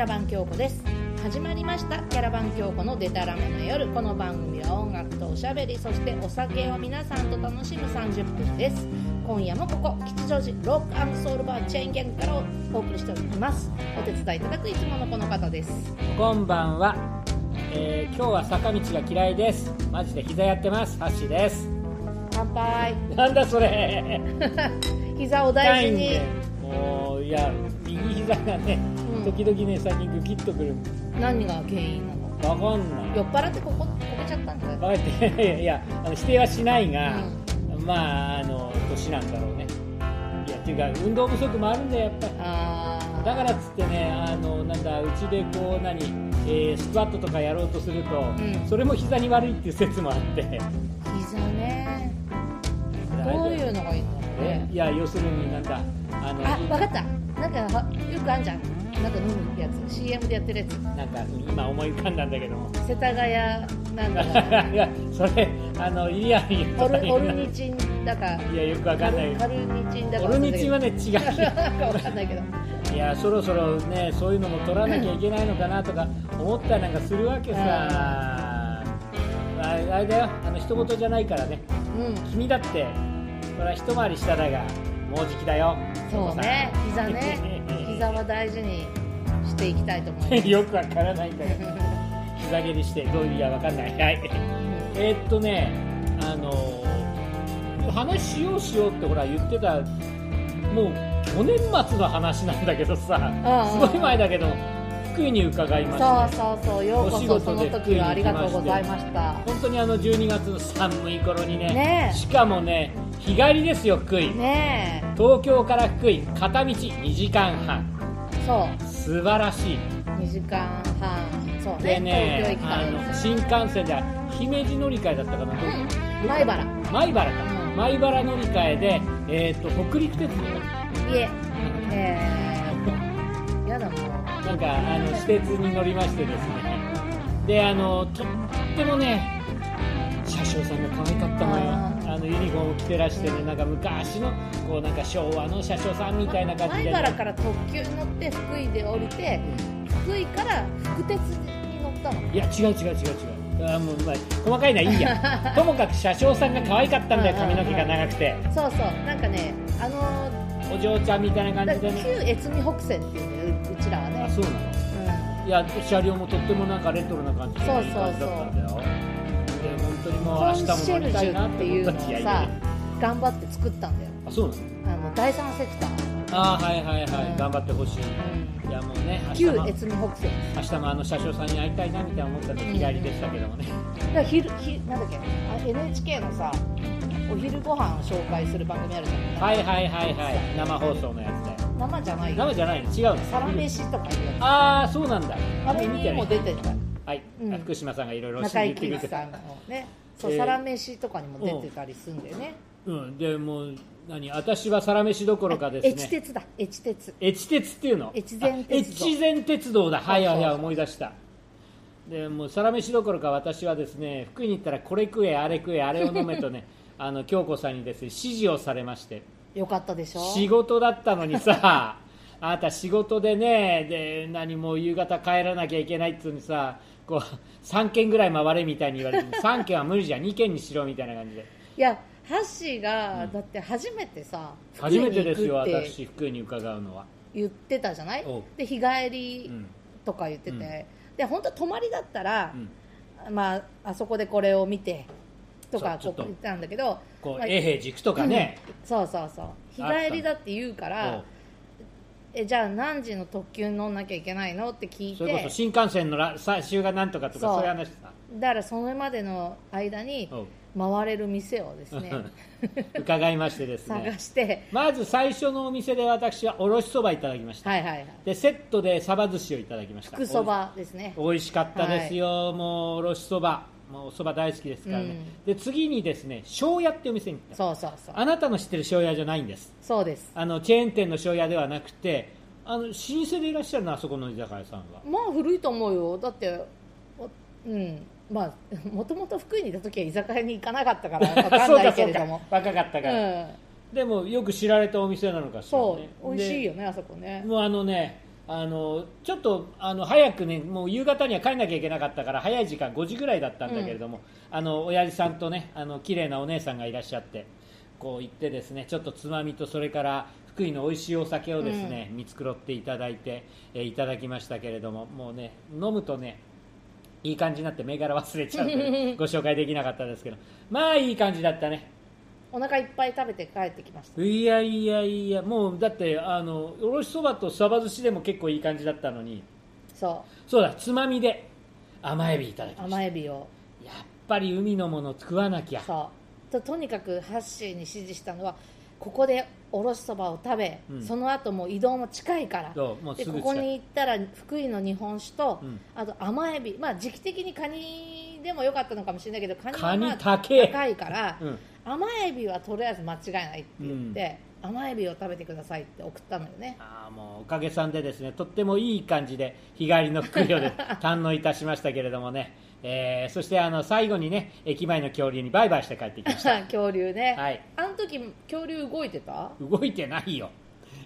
ャラバン京子です。始まりました。キャラバン京子のデタラメの夜。この番組は音楽とおしゃべりそしてお酒を皆さんと楽しむ30分です。今夜もここ吉祥寺ロックソウルバーチェーンギャングからお送りしております。お手伝いいただくいつものこの方です。こんばんは、えー今日は坂道が嫌いです。マジで膝やってます。ハッシーです。乾杯。なんだそれ。膝を大事に。もういや右膝がね、うん。時々ね最近グキッとくる。何が原因なの？わかんない。酔っ払ってこここけちゃったんだよ、わかっていやあの否定はしないが、まああの年なんだろうね。いやっていうか運動不足もあるんだよやっぱり。あー。だからっつってねあのなんだうちでこう何、えースクワットとかやろうとすると、ん。それも膝に悪いっていう説もあって。膝ね。どういうのがいいの？え？ねいや要するになんだあのあ分かった。なんかはよくあんじゃんなんか飲むやつ CM でやってるやつ。なんか今思い浮かんだんだけども。世田谷なんだいや それあのいやいやオルオルニチンだかいやよくわかんない。カルニチンだか。オルニチンはね違うなんかわかんないけど。いやそろそろねそういうのも取らなきゃいけないのかなとか思ったりなんかするわけさ、ああれだよ。あの一言じゃないからね。うん。君だってそれは一回り下だがもうじきだよ。そうね。膝ね 膝は大事にしていきたいと思います。よくわからないんだけど膝蹴りしてどういういやわかんない。はい。えーっとねあのー話しようしようってほら言ってた。もう去年末の話なんだけどさ。うんすごい前だけど福井に伺いまして。そうそうそう。ようこお仕そその時はありがとうございました。本当にあの12月の寒い頃にね。ねえ。しかもね日帰りですよ福井。ね東京から福井片道2時間半。えそう。素晴らしい。2時間半。そうでね東京ね駅からあの新幹線で姫路乗り換えだったかな、うん。米原。米原か、うん。米原乗り換えで、えー、と北陸鉄道。いえ。えー、やだもうなんかあの私鉄に乗りましてですね。であのとってもね車掌さんが可愛かったのよああのユニフォーム着てらしてねなんか昔のこうなんか昭和の車掌さんみたいな感じで、米原から特急に乗って福井で降りて福井から福鉄に乗ったの？いや違う違う違う違う。あもうまあ細かいのはいいや。ともかく車掌さんが可愛かったんだよ髪の毛が長くて。そうそう。なんかねあのお嬢ちゃんみたいな感じでね。越美北線っていうねううちらはね。あそうなの。ういや車両もとってもなんかレトロな感じでそうそうそう。だったんだよで本当にもう明んコン日もシェルジ乗りたいなっュってていうのをさ頑張って作ったんだよ。あそうなのあの第三セクター、あーはいはいはい、うん。頑張ってほしい。うんいやもうね旧も。越美北線。明日もあの車掌さんに会いたいなみたいな思ったんでうん日帰りでしたけどもね、だから昼ひなんだっけ？あ NHK のさお昼ご飯を紹介する番組あるじゃん。はいはいはいはい。生放送のやつだよ生じゃないよ。生じゃないの？違うの？サラメシとかいうやああそうなんだ。つあれにも出てたはい、うん。福島さんがいろいろ中井貴一さんのねそう、えー。サラメシとかにも出てたりするんだよね。うん。でもう何私はサラメシどころかですね。越鉄だ。越鉄。越鉄っていうの？越前鉄道。あ越前鉄道だ。はいはいはい思い出した。でもうサラメシどころか私はですね福井に行ったらこれ食えあれ食えあれを飲めとね あの京子さんにですね指示をされまして。よかったでしょ？仕事だったのにさ あなた仕事でねで何も夕方帰らなきゃいけないっつうにさこう3軒ぐらい回れみたいに言われて3 軒は無理じゃん2軒にしろみたいな感じで。いやハッシーが、だって初めてさ初めてですよ私福井に伺うのは、言ってたじゃない？で日帰うりん。とか言ってて、うん。で本当泊まりだったらう、ん、まああそこでこれを見てとかちょっと。こう言ったんだけどまあこう永平軸とかね、そうそうそう。日帰りだって言うかおらうえじゃあ何時の特急に乗んなきゃいけないの？って聞いて。それこそ新幹線のら最終がなんとかとかそう。いう話さだからそれまでの間に回れる店をですね。伺いましてですね。探して。まず最初のお店で私はおろしそばいただきました、はいはいはい。でセットでサバ寿司をいただきました。福そばですね。おいしかったですよ、もうおろしそばもうおそば大好きですからね、で次にですね庄屋ってお店に行った。そうそうそう。あなたの知ってる庄屋じゃないんです。そうです。あのチェーン店の庄屋ではなくてあの老舗でいらっしゃるのあそこの居酒屋さんは。まあ古いと思うよ。だっておうん。まあ もともと福井にいた時は居酒屋に行かなかったから 分かんないけれども。若かったうから、ん。でもよく知られたお店なのかしら、ね、そう。美味しいでよねあそこね。もうあのねあのちょっとあの早くねもう夕方には帰んなきゃいけなかったから早い時間5時ぐらいだったんだけれども、あの親父さんとねあの綺麗なお姉さんがいらっしゃってこう行ってですねちょっとつまみとそれから福井の美味しいお酒をですね、見繕っていただいて、えーいただきましたけれどももうね飲むとねいい感じになって銘柄忘れちゃうので ご紹介できなかったですけどまあいい感じだったねお腹いっぱい食べて帰ってきました。いやいやいやもうだってあのおろしそばとサバ寿司でも結構いい感じだったのに。そそうだつまみで甘エビいただきうました。甘エビを。やっぱり海のもの食わなきゃ。そう。ととにかくハッシーに指示したのはここでおろしそばを食べ、うん。その後も移動も近いから。ですここに行ったら福井の日本酒と、うん。あと甘エビ。まあ時期的にカニでも良かったのかもしれないけどカニは、カニまあ、高いから、うん甘エビはとりあえず間違いないって言って、甘エビを食べてくださいって送ったのよね。あーもうおかげさんでですねとってもいい感じで日帰りの福井をで 堪能いたしましたけれどもね、えーそしてあの最後にね駅前の恐竜にバイバイして帰ってきました。恐竜ね、はい。あの時恐竜動いてた？動いてないよ、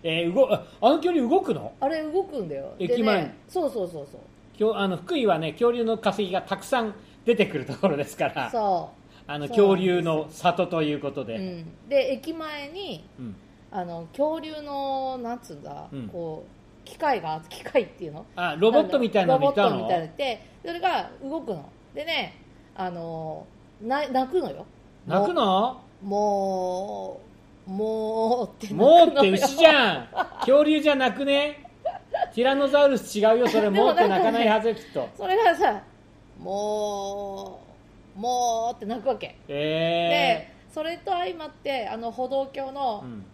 えー動ああの恐竜動くの？あれ動くんだよ。で駅前。ね、そうそうそうそう。きょあの福井はね恐竜の化石がたくさん出てくるところですから。そあの恐竜の里ということう、うで、ん、で駅前にうん。あの恐竜のなんつうんだ、うん。こう機械が機械っていうの？あロボットみたいなの見たの？ロボットみたいなのってそれが動くの。でねあのな泣くのよ。泣くの？もうもうってもうって牛じゃん。恐竜じゃなくね？ティラノザウルス違うよそれ。でももうって泣かないはずよきっと。それがさもうもうって泣くわけ、でえそれと相まってあの歩道橋ーのうん。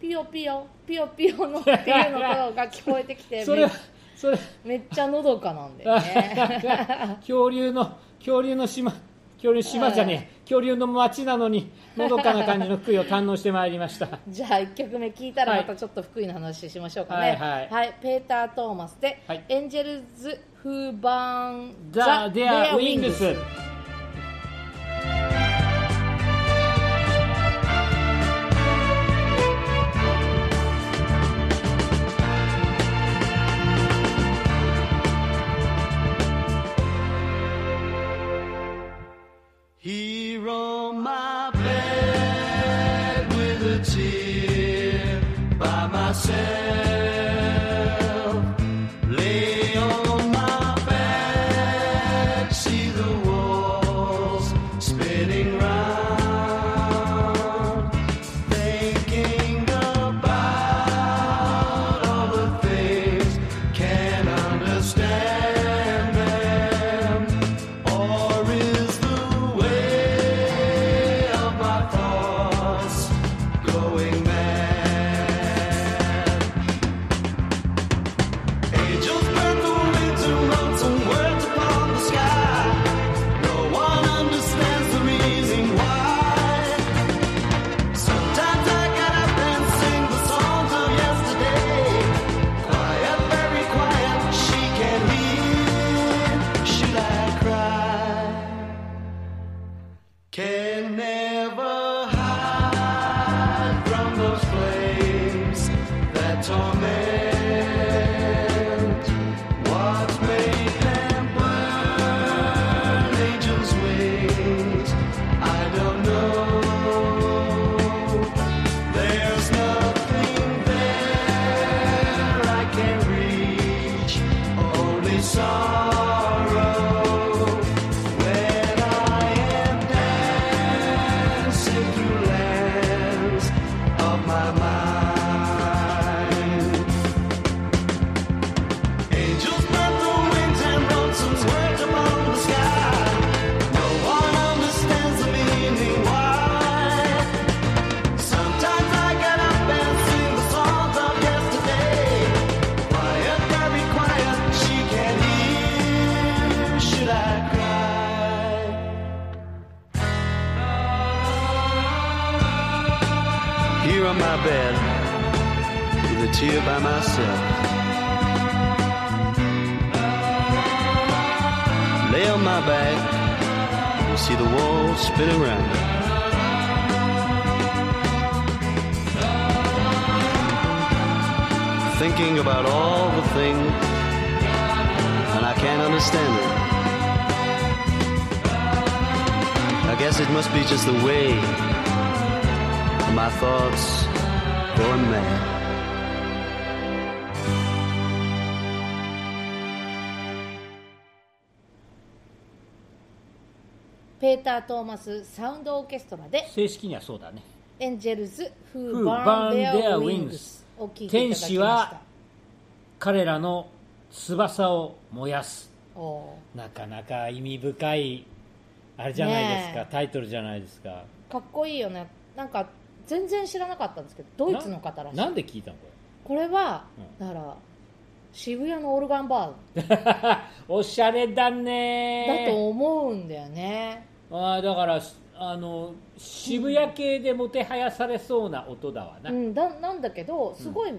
ピヨピヨピヨピヨのっていうのが聞こえてきてそれめそれ。めっちゃのどかなんだよね。恐竜の恐竜の島恐竜島じゃねえ。恐竜の町なのにのどかな感じの福井を堪能してまいりました。じゃあ1曲目聞いたらはい。またちょっと福井の話しましょうかね。はいはい。ペーター・トーマスで、はい。エンジェルズ・フーバーン・ザ・デア・ウィングス thoughts going mad. ペーター・トーマスサウンドオーケストラで正式にはそうだね「エンジェルズ・フ Who ー・バーン・デア・ Their ウィング Wings ス」を聴いていただきました。天使は彼らの翼を燃やす。なかなか意味深いあれじゃないですか、ねえ。タイトルじゃないですか。かっこいいよね。なんか全然知らなかったんですけどドイツの方らしい。なんで聞いたのここれは、うん。だから渋谷のオルガンバれ おしゃれだーね。だと思うんだよね、あーだからあの渋谷系でもてはやされそうな音だわな、うん、だなんだけどすごい、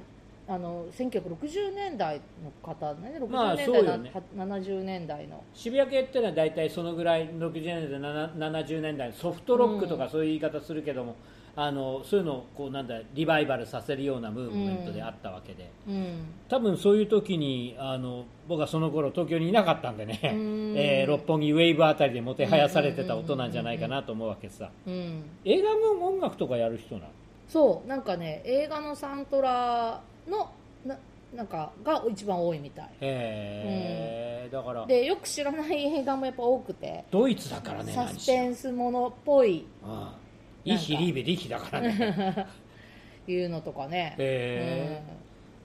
あの1960年代の方ね。まあ60年代な、そうよね。70年代の。渋谷系っていうのは大体そのぐらい60年代な70年代ソフトロックとかそういう言い方するけども、あのそういうのをこうなんだリバイバルさせるようなムーブメントであったわけで、うん。多分そういう時にあの僕はその頃東京にいなかったんでね、ん。えー六本木ウェーブあたりでもてはやされてた音なんじゃないかなと思うわけさ。うん。映画の音楽とかやる人なの？そうなんかね映画のサントラのななんかが一番多いみたい。へえ、だから。でよく知らない映画もやっぱ多くて。ドイツだからねサスペンスものっぽい。ああイヒリーベリヒだからね。いうのとかね、へ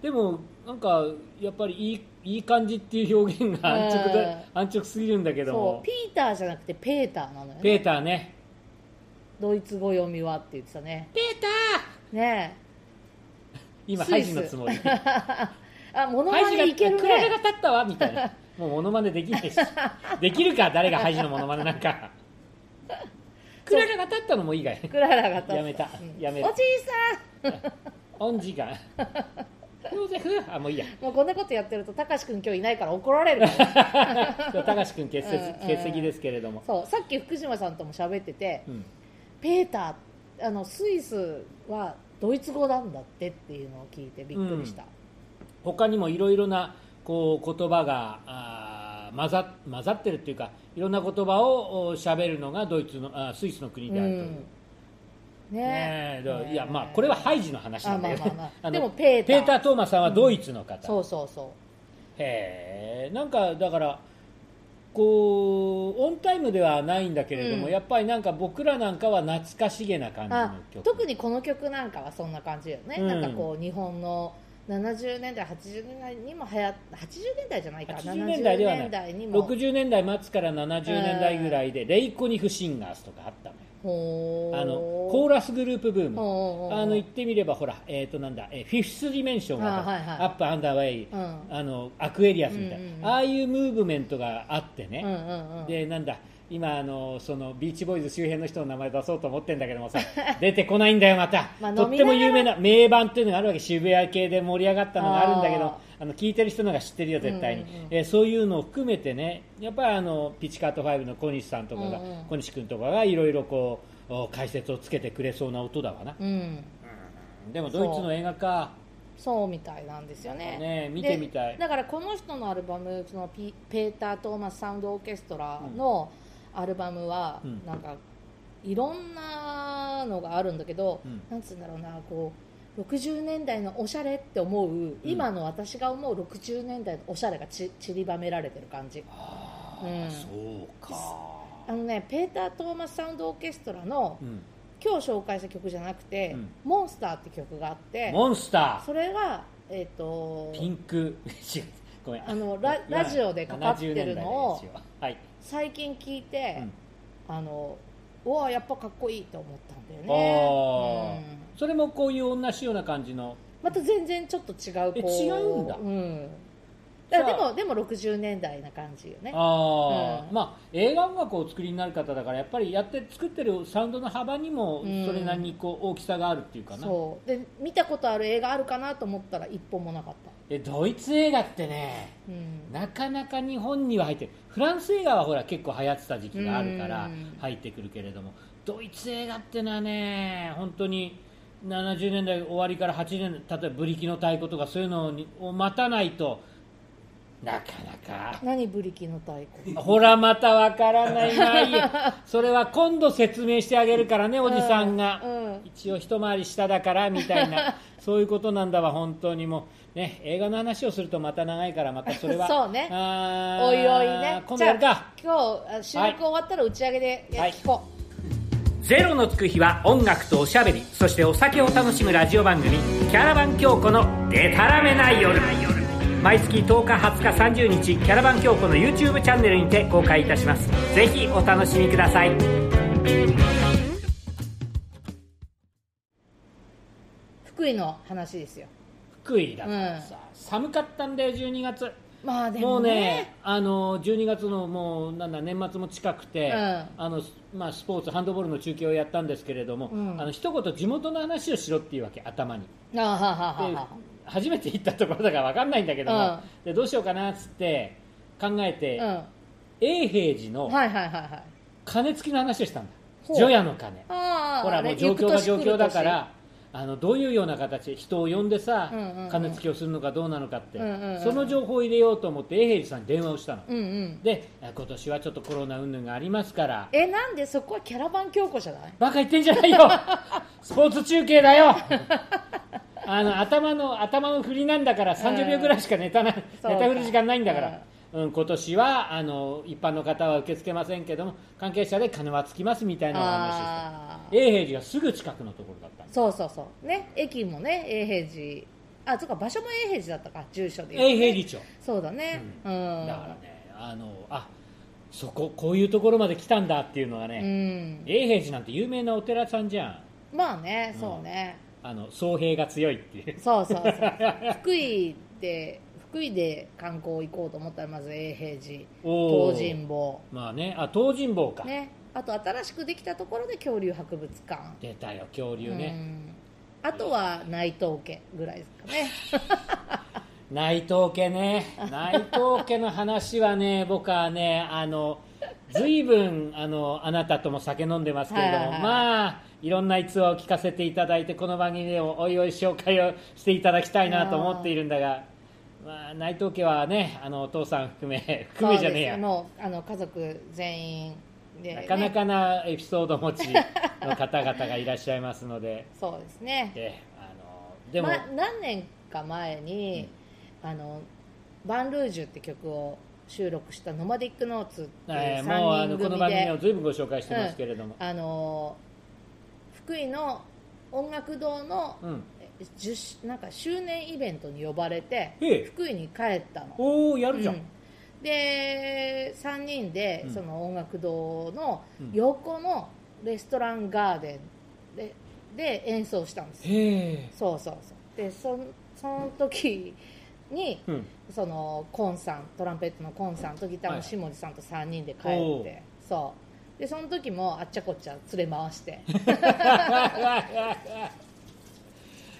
でもなんかやっぱりいいいい感じっていう表現が安直で、安直すぎるんだけうんそどもう。ピーターじゃなくてペーターなのよね。ペーターね。ドイツ語読みはって言ってたね。ペーター。ね今スイス。ハイジのつもり。え あモノマネいけるクラゲがね立ったわみたいな。もうモノマネできないし。できるか誰がハイジのモノマネなんかクラゲが立ったのもいいがいクララが立つやめた。うんやめる。おじいさオン時間あもういいや。んもうこんなことやってるとたかしくん今日いないから怒られるから。高橋君欠席うんうん欠席ですけれども、そうさっき福島さんとも喋っててうん。ペーターあのスイスはドイツ語なんだってっていうのを聞いてびっくりした、他にもいろいろなこう言葉があー混ざ混ざってるっていうかいろんな言葉をお喋るのがドイツのあスイスの国であるという、うん。ね。ねいやまあこれはハイジの話なんだけど、あまあまあまあ。のでもペーター。ペーター・トーマスさんはドイツの方、そうそうそへえ。んかだからこうオンタイムではないんだけれども、うん。やっぱりなんか僕らなんかは懐かしげな感じの曲。特にこの曲なんかはそんな感じよね、うん。なんかこう日本の70年代80年代にも流行っ80年代じゃないか。80年代ではない。70年代にも。60年代末から70年代ぐらいでレイコニフシンガーズとかあったのよ。あのコーラスグループブーム。あの言ってみればほら、えー、となんだ、えーフィフスディメンションが、あはいはい。アップアンダーウェイ、うん。あのアクエリアスみたいな、うんうんうん。ああいうムーブメントがあってね、うんうんうん。でなんだ今あのそのビーチボーイズ周辺の人の名前出そうと思ってんだけどもさ 出てこないんだよまた、まあとっても有名な名盤っていうのがあるわけ渋谷系で盛り上がったのがあるんだけどああの聞いてる人のが知ってるよ絶対に、うんうんうん。えーそういうのを含めてねやっぱりあのピチカート5の小西さんとかが、うんうん。小西君とかがいろいろこうお解説をつけてくれそうな音だわな、うん。でもドイツの映画か。そうみたいなんですよね。ね見てみたい。でだからこの人のアルバムそのピペーター・トーマス・サウンド・オーケストラのアルバムは、うん。なんかいろんなのがあるんだけど、うん。なんつうんだろうなこう60年代のおしゃれって思う、今の私が思う60年代のおしゃれがち散りばめられてる感じ。あうん。ーそうか、あのねペーター・トーマス・サウンド・オーケストラのうん、今日紹介した曲じゃなくて「うん。モンスター」って曲があってモンスタそれがえっ、とーピンク。違う。ごめん。あのララジオでかかってるのを最近聞いて、うん。あのうわやっぱかっこいいと思ったんだあよー。ね、うん。それもこういう同じような感じの。また全然ちょっと違うこうえ違うんだ。うん、だでもでも60年代な感じよね。ああ、うん。まあ映画音楽をお作りになる方だからやっぱりやって作ってるサウンドの幅にもうん。それなりにこう大きさがあるっていうかな、そう。で見たことある映画あるかなと思ったら一本もなかった、えドイツ映画ってねうん、なかなか日本には入ってるフランス映画はほら結構流行ってた時期があるからうん。入ってくるけれどもドイツ映画ってのはね本当に70年代終わりから80年代例えばブリキの太鼓とかそういうのにを待たないとなかなか。何ブリキの太鼓？ほらまたわからないまあいいやそれは今度説明してあげるからねおじさんが、うんうん。一応一回り下だからみたいな。そういうことなんだわ本当にもうね映画の話をするとまた長いからまたそれは。そうね。おいおいね。今度やるか。今日あ収録終わったら打ち上げでやはい。聞こゼロのつく日は音楽とおしゃべりそしてお酒を楽しむラジオ番組「キャラバン京子のデタラメな夜」毎月10日20日30日キャラバン京子の YouTube チャンネルにて公開いたします。ぜひお楽しみください。う福井の話ですよ福井だからさ、寒かったんだよ12月。まあでもうもねねあの12月のもうなんだ年末も近くて、うん。あのまあ、スポーツハンドボールの中継をやったんですけれども、うん。あの一言地元の話をしろっていうわけ頭に。あはははでは初めて行ったところだから分かんないんだけども、うん。でどうしようかなっつって考えて、うん。永平寺のはいはいはいはい。鐘付きの話をしたんだ。ほう。除夜の鐘。ああほらもう状況が状況だからあのどういうような形で人を呼んでさ、うんうんうん。鐘付きをするのかどうなのかって、うんうんうん。その情報を入れようと思って永平寺さんに電話をしたの、うんうん。で今年はちょっとコロナ云々がありますから。えなんでそこはキャラバン京子じゃない？バカ言ってんじゃないよ。スポーツ中継だよ。あの頭の頭の振りなんだから30秒ぐらいしかネタな、ネタ振る時間ないんだから、うん、今年はあの一般の方は受け付けませんけども関係者で金はつきますみたいなお話あでした。永平寺がすぐ近くのところだったそうそうそう。ね駅もね永平寺。あそうか場所も永平寺だったか住所でね。永平寺町。そうだね。うん、だからねあのあそここういうところまで来たんだっていうのがうね、ん。永平寺なんて有名なお寺さんじゃん。まあねそうね、あの僧兵が強いっていう。そうそうそう。福井で福井で観光行こうと思ったらまず永平寺東尋坊。まあねあ東尋坊か、ね。あと新しくできたところで恐竜博物館。出たよ恐竜ね、うん。あとは内藤家ぐらいですかね。内藤家ね。内藤家の話はね 僕はねあの随分あのあなたとも酒飲んでますけれども、はいはいはい。まあいろんな逸話を聞かせていただいてこの番組でもおいおい紹介をしていただきたいなと思っているんだが、まあ、内藤家はねあのお父さん含め含めじゃねえや。もうあの家族全員で、ね、なかなかなエピソード持ちの方々がいらっしゃいますので。そうですね。であのでも、ま、何年か前に、あのバンルージュって曲を収録したノマディックノーツっていうえーもうあ3の人組この番組でを随分ご紹介してますけれども、あの福井の音楽堂のうん。10なんか周年イベントに呼ばれてええ。福井に帰ったの。おおやるじゃん、うん。で3人でうん。その音楽堂のうん。横のレストランガーデンでで演奏したんですよ。へえ。そうそうそう。でそその時にうん。そのコンさんトランペットのコンさんとギターの下地さんと3人で帰って、そう。でその時もあっちゃこっちゃ連れ回して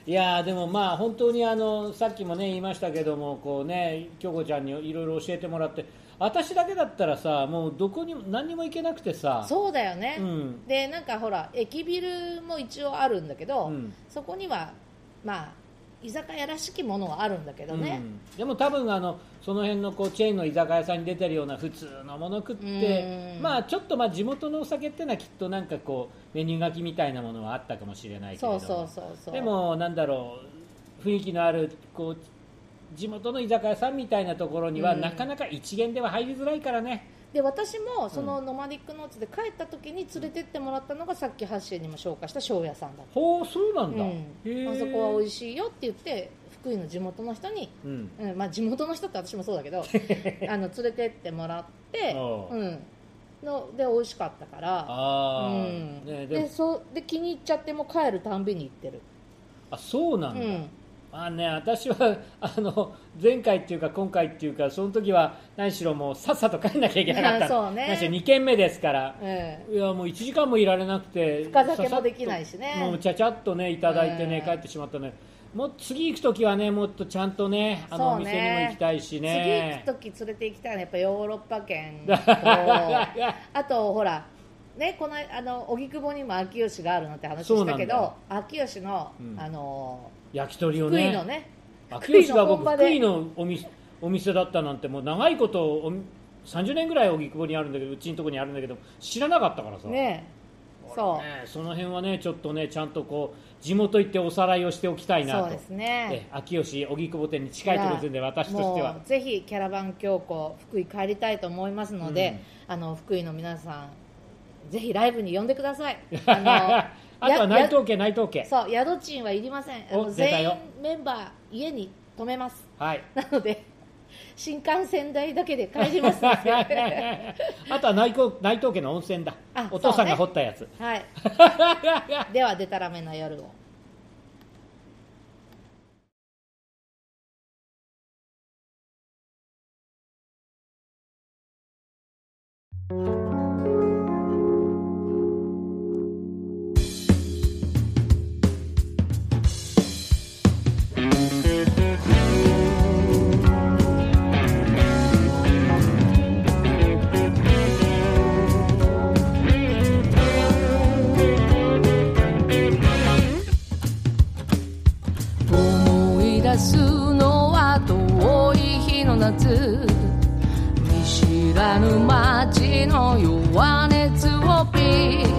いやーでもまあ本当にあのさっきもね言いましたけどもこうね京子ちゃんにいろいろ教えてもらって私だけだったらさもうどこにも何にも行けなくてさそうだよね、うん。でなんかほら駅ビルも一応あるんだけど、うん。そこにはまあ居酒屋らしきものはあるんだけどね、うん。でも多分あのその辺のこうチェーンの居酒屋さんに出てるような普通のもの食ってうん。まあちょっとまあ地元のお酒ってのはきっとなんかこうメニュー書きみたいなものはあったかもしれないけれどでもなんだろう雰囲気のあるこう地元の居酒屋さんみたいなところには、うん。なかなか一元では入りづらいからねで私もそのノマディックノーツで帰った時に連れてってもらったのがさっきハッシーにも紹介した庄屋さんだった。ほうそうなんだ、うん。あそこは美味しいよって言って福井の地元の人に、うん。うんまあ、地元の人って私もそうだけど あの連れてってもらって、おううん、ので美味しかったから。ああ、うん。ね、ででもそうで気に入っちゃってもう帰るたんびに行ってる、あそうなんだ、うん、まあね、私は あの前回っていうか今回っていうかその時は何しろもうさっさと帰んなきゃいけなかった。ね。何しろ2軒目ですから。えいやもう1時間もいられなくて深酒もできないしね。もうちゃちゃっとねいただいてね、ええ。帰ってしまったねもう次行く時はねもっとちゃんとねあのお店にも行きたいしね。次行く時連れて行きたいのはやっぱヨーロッパ圏 と。あとほらねこのあの荻窪にも秋吉があるのって話したけど秋吉の、うん。あの焼き鳥を福井ねのね。秋吉が僕福井のお店お店だったなんてもう長いことお30年ぐらい荻窪にあるんだけどうちのとこにあるんだけど知らなかったからさ。ねそう。ねその辺はねちょっとねちゃんとこう地元行っておさらいをしておきたいなと。そうですね。え秋吉荻窪店に近いところですんで私としては。ぜひキャラバン京子福井帰りたいと思いますので、あの福井の皆さんぜひライブに呼んでください。あの あとはや内藤家内藤家。そう宿賃はいりません。あおの全員メンバー家に泊めます。はい。なので 新幹線代だけで帰ります。あとは内藤内藤家の温泉だ。あお父さんが掘ったやつ、はい。ではでたらめな夜を。思い出すのは遠い日の夏。見知らぬ街の弱熱をピ通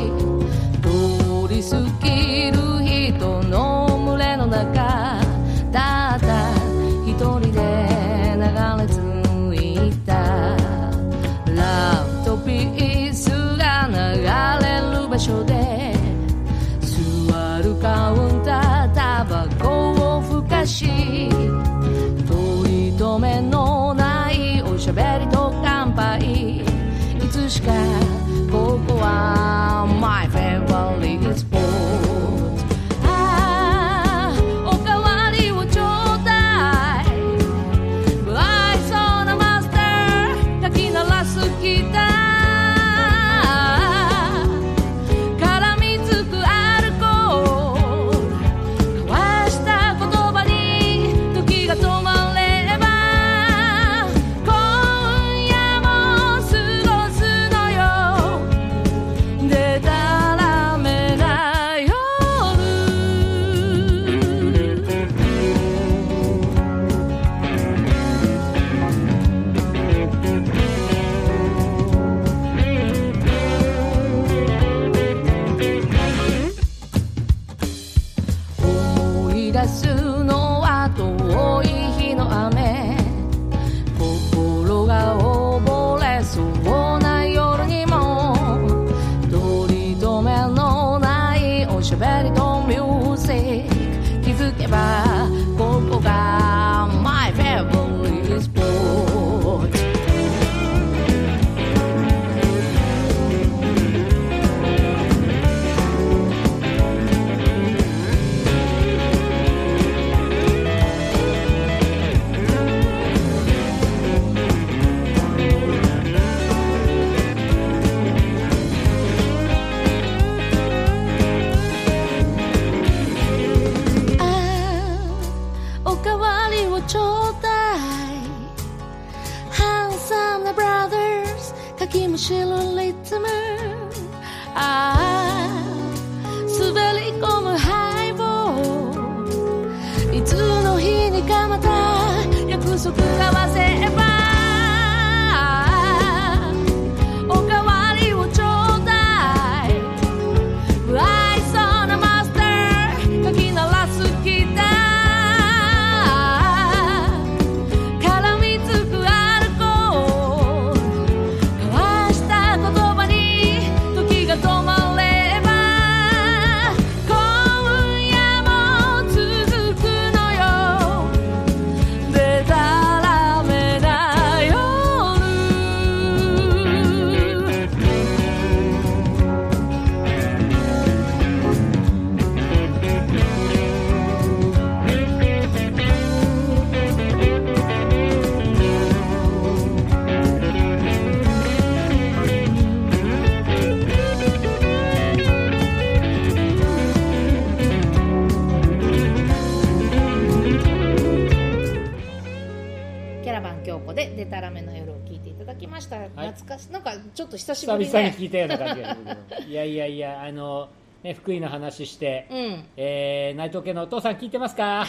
々に聞いたような感じがするけど。いやいやいやあの、ね、福井の話して、うん。えー内藤家のお父さん聞いてますか？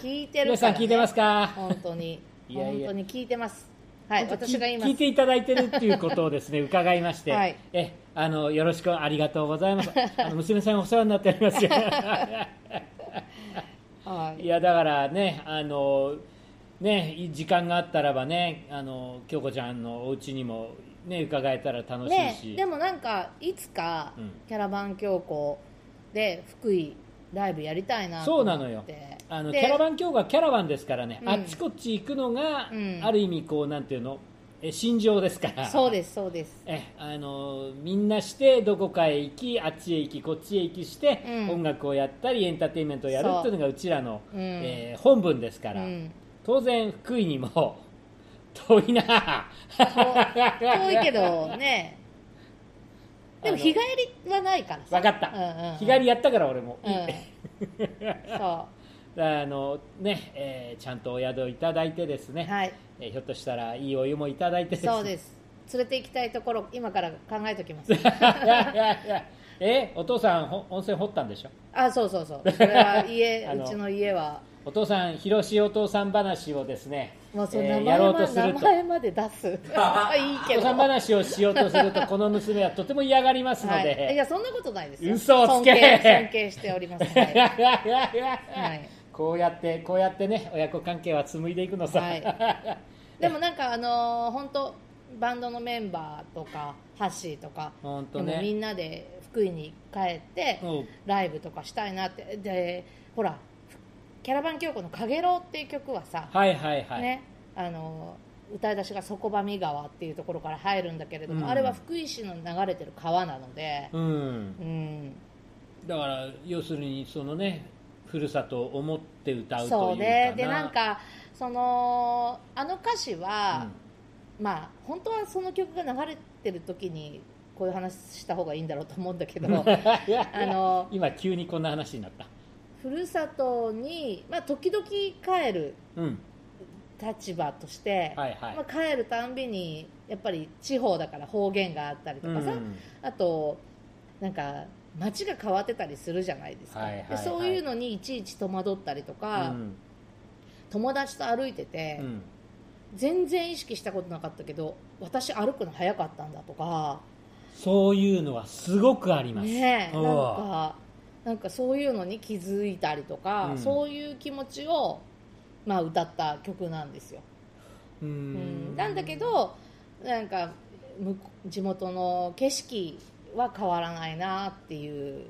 聞いてるね、さん聞いてますか？本当に。いや本当に聞いてます。はい私が言います聞いていただいてるっていうことをですね伺いまして、はい。えあのよろしくありがとうございます。あの娘さんお世話になっておりますよ。はい。いやだからねあのね時間があったらばねあの京子ちゃんのお家にもね伺えたら楽しいねし、でもなんかいつかうん。キャラバン教皇で福井ライブやりたいなとそう思って。なのよ。あのでキャラバン今日がキャラバンですからね、うん。あっちこっち行くのが、うん。ある意味こうなんていうの？え心情ですから。そうですそうです。えあのみんなしてどこかへ行きあっちへ行きこっちへ行きして、うん。音楽をやったりエンターテインメントをやるっていうのがうちらの、うん。えー本分ですから、うん当然福井にも 遠いな。遠いけどね。でも日帰りはないからさ。分かった、うんうんうん。日帰りやったから俺も、うん。そあのね、えーちゃんとお宿いただいてですね、うはい。えーひょっとしたらいいお湯もいただいてそうです。連れて行きたいところ今から考えておきます。えお父さんほ温泉掘ったんでしょ？あそうそうそう。それは家うちの家はお父さん広しお父さん話をですね、もうそのえー名前,、やろうとす名ると。前まで出す。いいけど。お父さん話をしようとするとこの娘はとても嫌がりますのはい、いで、やそんなことないですよ。嘘をつけ。尊敬尊敬しております。はい、はいこうやってこうやってね親子関係は紡いでいくのさ、はい。でもなんかあのー本当バンドのメンバーとかハッシーとか本当ね。みんなで福井に帰ってうん。ライブとかしたいなって。でほらキャラバン京子の「かげろう」っていう曲はさ、はいはいはい、ねあのー歌い出しが底上川っていうところから入るんだけれども、うん。あれは福井市の流れてる川なので、うん、うん、だから要するにそのねふるさとを思って歌うというかそうね。でなんかそのあの歌詞は、うん。まあ本当はその曲が流れてる時にこういう話した方がいいんだろうと思うんだけど あの今急にこんな話になったふるさとに、まあ、時々帰るうん。立場として、はいはい。まあ、帰るたんびにやっぱり地方だから方言があったりとかさ、うん。あとなんか街が変わってたりするじゃないですか、はいはいはい。でそういうのにいちいち戸惑ったりとか、うん。友達と歩いてて、うん。全然意識したことなかったけど私歩くの早かったんだとか。そういうのはすごくあります。うんねえなんかなんかそういうのに気づいたりとか、うん。そういう気持ちを、まあ、歌った曲なんですよ、ううん。ん、なんだけどなんかむ地元の景色は変わらないなっていう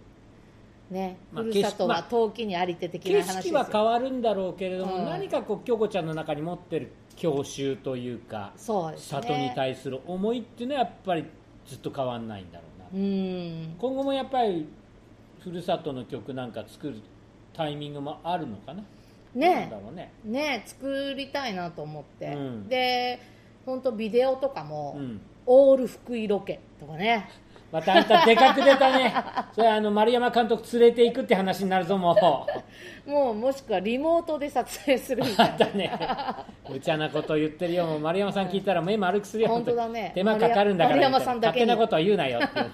ね、まあふるさとは陶器にありて的景な話ですよ。色は変わるんだろうけれども、うん。何かこう京子ちゃんの中に持ってる郷愁というかそうですね。里に対する思いっていうのはやっぱりずっと変わんないんだろうな、うん。今後もやっぱりふるさとの曲なんか作るタイミングもあるのかな？ねね。ね作りたいなと思って、うん。で本当ビデオとかも、うん。オール福井ロケとかね。またあんたでかく出たね。それあの丸山監督連れていくって話になるぞもう。もうもしくはリモートで撮影するみたいな。あんたね。無茶なこと言ってるよ。もう丸山さん聞いたら目丸くするよ。本当だね。手間かかるんだから。丸山さんだけに。勝手なことは言うなよっていう。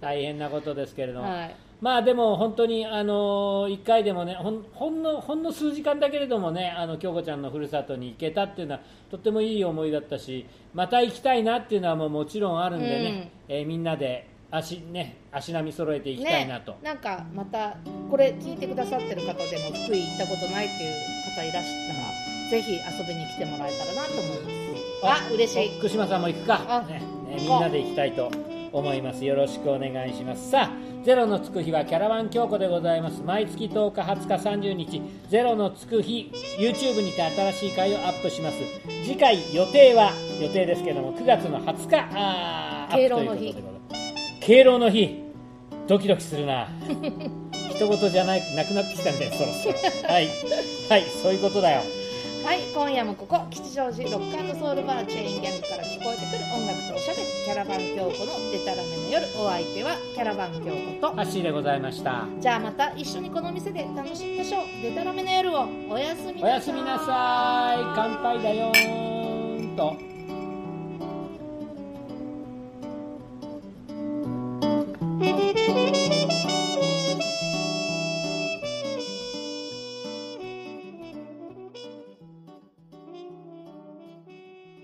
大変なことですけれども、はいまあでも本当にあの1回でもねほんほんのほんの数時間だけれどもねあの京子ちゃんのふるさとに行けたっていうのはとってもいい思いだったしまた行きたいなっていうのはもうもちろんあるんでね、えーみんなで足ね足並み揃えていきたいなと、ね、なんかまたこれ聞いてくださってる方でも福井行ったことないっていう方いらしたらぜひ遊びに来てもらえたらなと思います。あ嬉しい。福島さんも行くか。あ、ねねみんなで行きたいと思います。よろしくお願いします。さあゼロのつく日はキャラバン京子でございます。毎月10日20日30日ゼロのつく日 YouTube にて新しい回をアップします。次回予定は予定ですけども9月の20日あ敬老の日。ということでございます。敬老の日。ドキドキするな。一言じゃないなくなってきたんだよそろそろ。はい。はいそういうことだよはい今夜もここ吉祥寺ロックソウルバーチェーンギャングから聞こえてくる音楽とおしゃべりキャラバン京子のデタラメの夜お相手はキャラバン京子とハッシーでございました。じゃあまた一緒にこの店で楽しみましょうデタラメの夜をおやすみなさい。おやすみなさい。乾杯だよーんと